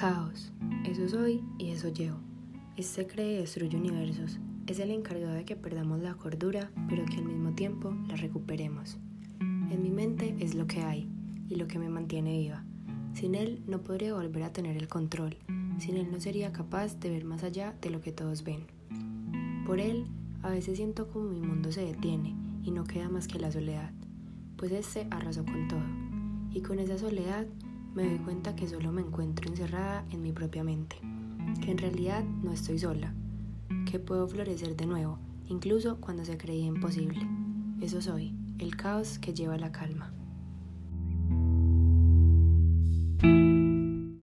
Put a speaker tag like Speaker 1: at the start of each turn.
Speaker 1: Caos. Eso soy y eso llevo. Este cree y destruye universos. Es el encargado de que perdamos la cordura, pero que al mismo tiempo la recuperemos. En mi mente es lo que hay y lo que me mantiene viva. Sin él no podría volver a tener el control. Sin él no sería capaz de ver más allá de lo que todos ven. Por él, a veces siento como mi mundo se detiene y no queda más que la soledad, pues este arrasó con todo. Y con esa soledad me doy cuenta que solo me encuentro encerrada en mi propia mente, que en realidad no estoy sola, que puedo florecer de nuevo, incluso cuando se creía imposible. Eso soy, el caos que lleva la calma.